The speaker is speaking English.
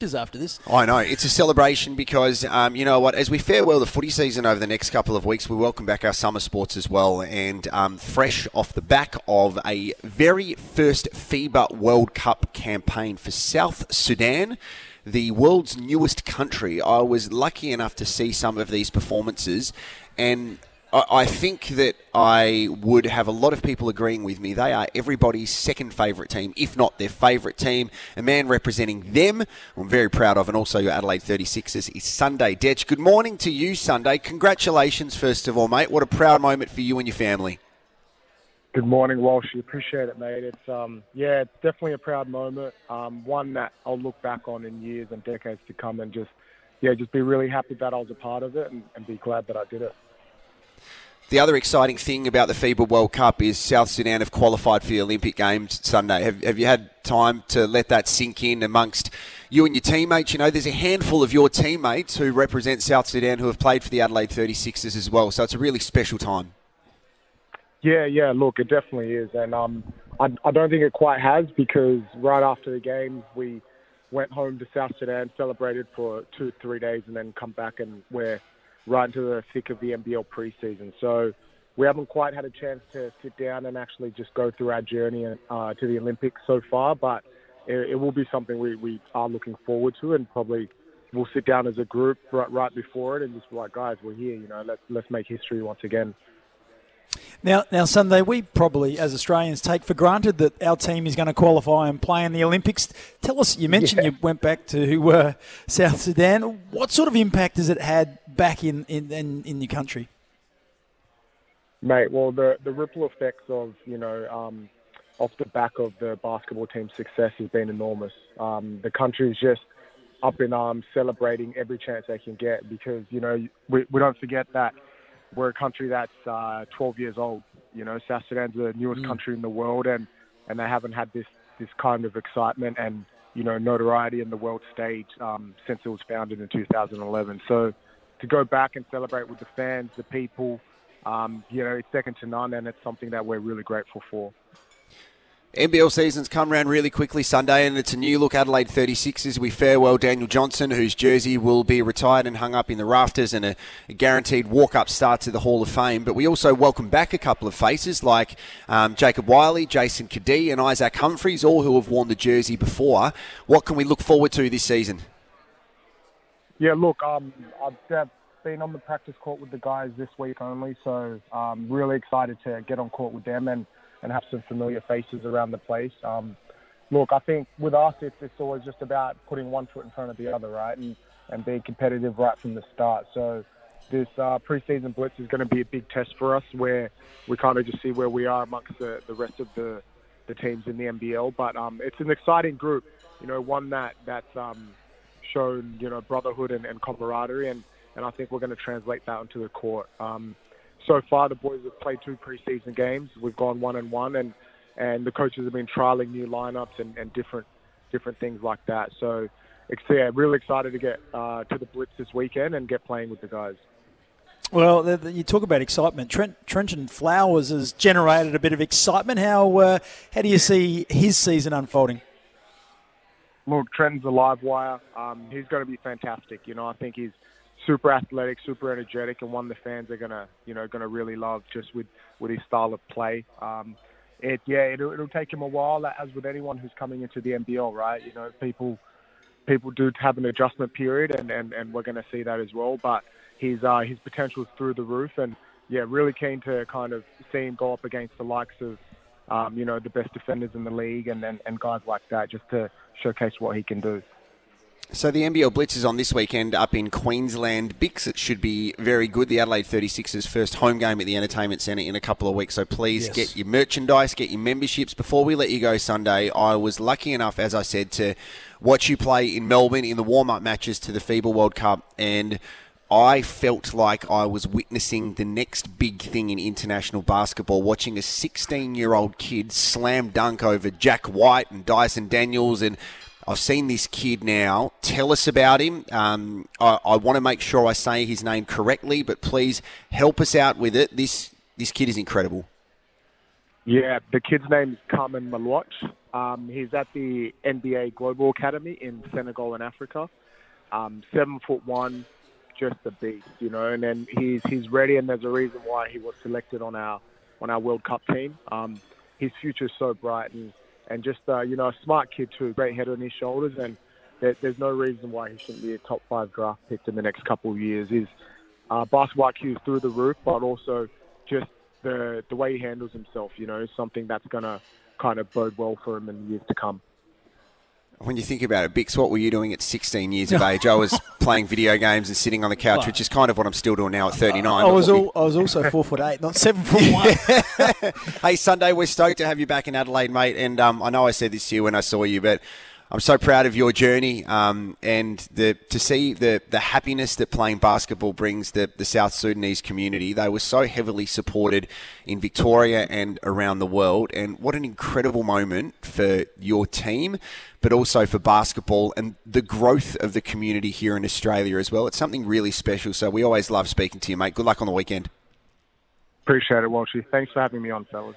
after this. I know. It's a celebration because, um, you know what, as we farewell the footy season over the next couple of weeks, we welcome back our summer sports as well. And um, fresh off the back of a very first FIBA World Cup campaign for South Sudan, the world's newest country, I was lucky enough to see some of these performances. And I think that I would have a lot of people agreeing with me. They are everybody's second favourite team, if not their favourite team. A man representing them, I'm very proud of, and also your Adelaide 36ers, is Sunday Dech. Good morning to you, Sunday. Congratulations, first of all, mate. What a proud moment for you and your family. Good morning, Walsh. Appreciate it, mate. It's um, yeah, it's definitely a proud moment. Um, one that I'll look back on in years and decades to come, and just yeah, just be really happy that I was a part of it, and, and be glad that I did it. The other exciting thing about the FIBA World Cup is South Sudan have qualified for the Olympic Games Sunday. Have, have you had time to let that sink in amongst you and your teammates? You know, there's a handful of your teammates who represent South Sudan who have played for the Adelaide 36ers as well, so it's a really special time. Yeah, yeah, look, it definitely is. And um, I, I don't think it quite has because right after the games, we went home to South Sudan, celebrated for two, three days, and then come back and we're right into the thick of the NBL preseason. So we haven't quite had a chance to sit down and actually just go through our journey uh, to the Olympics so far, but it, it will be something we, we are looking forward to and probably we'll sit down as a group right, right before it and just be like, guys, we're here, you know, let's, let's make history once again. Now, now, Sunday, we probably, as Australians, take for granted that our team is going to qualify and play in the Olympics. Tell us, you mentioned yeah. you went back to uh, South Sudan. What sort of impact has it had back in, in, in, in your country? Mate, well, the, the ripple effects of, you know, um, off the back of the basketball team's success has been enormous. Um, the country is just up in arms, celebrating every chance they can get because, you know, we, we don't forget that we're a country that's uh, 12 years old. You know, South Sudan's the newest mm. country in the world, and, and they haven't had this, this kind of excitement and, you know, notoriety in the world stage um, since it was founded in 2011. So, to go back and celebrate with the fans, the people, um, you know, it's second to none, and it's something that we're really grateful for. NBL season's come around really quickly Sunday, and it's a new look Adelaide 36ers we farewell Daniel Johnson, whose jersey will be retired and hung up in the rafters, and a, a guaranteed walk up start to the Hall of Fame. But we also welcome back a couple of faces like um, Jacob Wiley, Jason Cadee, and Isaac Humphries, all who have worn the jersey before. What can we look forward to this season? Yeah, look, um, I've been on the practice court with the guys this week only, so I'm um, really excited to get on court with them and, and have some familiar faces around the place. Um, look, I think with us, it's, it's always just about putting one foot in front of the other, right, and, and being competitive right from the start. So this uh, preseason blitz is going to be a big test for us where we kind of just see where we are amongst the, the rest of the, the teams in the NBL. But um, it's an exciting group, you know, one that that's um, – shown you know brotherhood and, and camaraderie, and, and I think we're going to translate that onto the court. Um, so far, the boys have played two preseason games. We've gone one and one, and and the coaches have been trialing new lineups and, and different different things like that. So, yeah, really excited to get uh, to the Blitz this weekend and get playing with the guys. Well, the, the, you talk about excitement. Trent, Trentyn Flowers has generated a bit of excitement. How uh, how do you see his season unfolding? Look, Trentyn's a live wire. Um, he's going to be fantastic. You know, I think he's super athletic, super energetic, and one the fans are gonna, you know, gonna really love just with with his style of play. Um, it yeah, it'll, it'll take him a while, as with anyone who's coming into the NBL, right? You know, people people do have an adjustment period, and and, and we're going to see that as well. But his uh, his potential is through the roof, and yeah, really keen to kind of see him go up against the likes of um, you know, the best defenders in the league and, and, and guys like that just to showcase what he can do. So the NBL Blitz is on this weekend up in Queensland. Bix, it should be very good. The Adelaide 36ers first home game at the Entertainment Centre in a couple of weeks. So please yes. get your merchandise, get your memberships. Before we let you go Sunday, I was lucky enough, as I said, to watch you play in Melbourne in the warm-up matches to the FIBA World Cup and I felt like I was witnessing the next big thing in international basketball, watching a 16 year old kid slam dunk over Jack White and Dyson Daniels. And I've seen this kid now. Tell us about him. Um, I, I want to make sure I say his name correctly, but please help us out with it. This, this kid is incredible. Yeah, the kid's name is Khaman Maluach. Um, he's at the NBA Global Academy in Senegal in Africa. Um, seven foot one, just a beast, you know. And then he's he's ready, and there's a reason why he was selected on our on our World Cup team. Um, his future is so bright, and and just uh, you know a smart kid too, great head on his shoulders, and there, there's no reason why he shouldn't be a top five draft pick in the next couple of years. His uh, basketball IQ is through the roof, but also just the the way he handles himself, you know, something that's gonna kind of bode well for him in the years to come. When you think about it, Bix, what were you doing at 16 years of age? I was playing video games and sitting on the couch, which is kind of what I'm still doing now at 39. I was all, I was also four foot eight, not seven foot one. hey, Sunday, we're stoked to have you back in Adelaide, mate. And um, I know I said this to you when I saw you, but I'm so proud of your journey um, and the, to see the, the happiness that playing basketball brings the, the South Sudanese community. They were so heavily supported in Victoria and around the world. And what an incredible moment for your team, but also for basketball and the growth of the community here in Australia as well. It's something really special. So we always love speaking to you, mate. Good luck on the weekend. Appreciate it, Walshy. Thanks for having me on, fellas.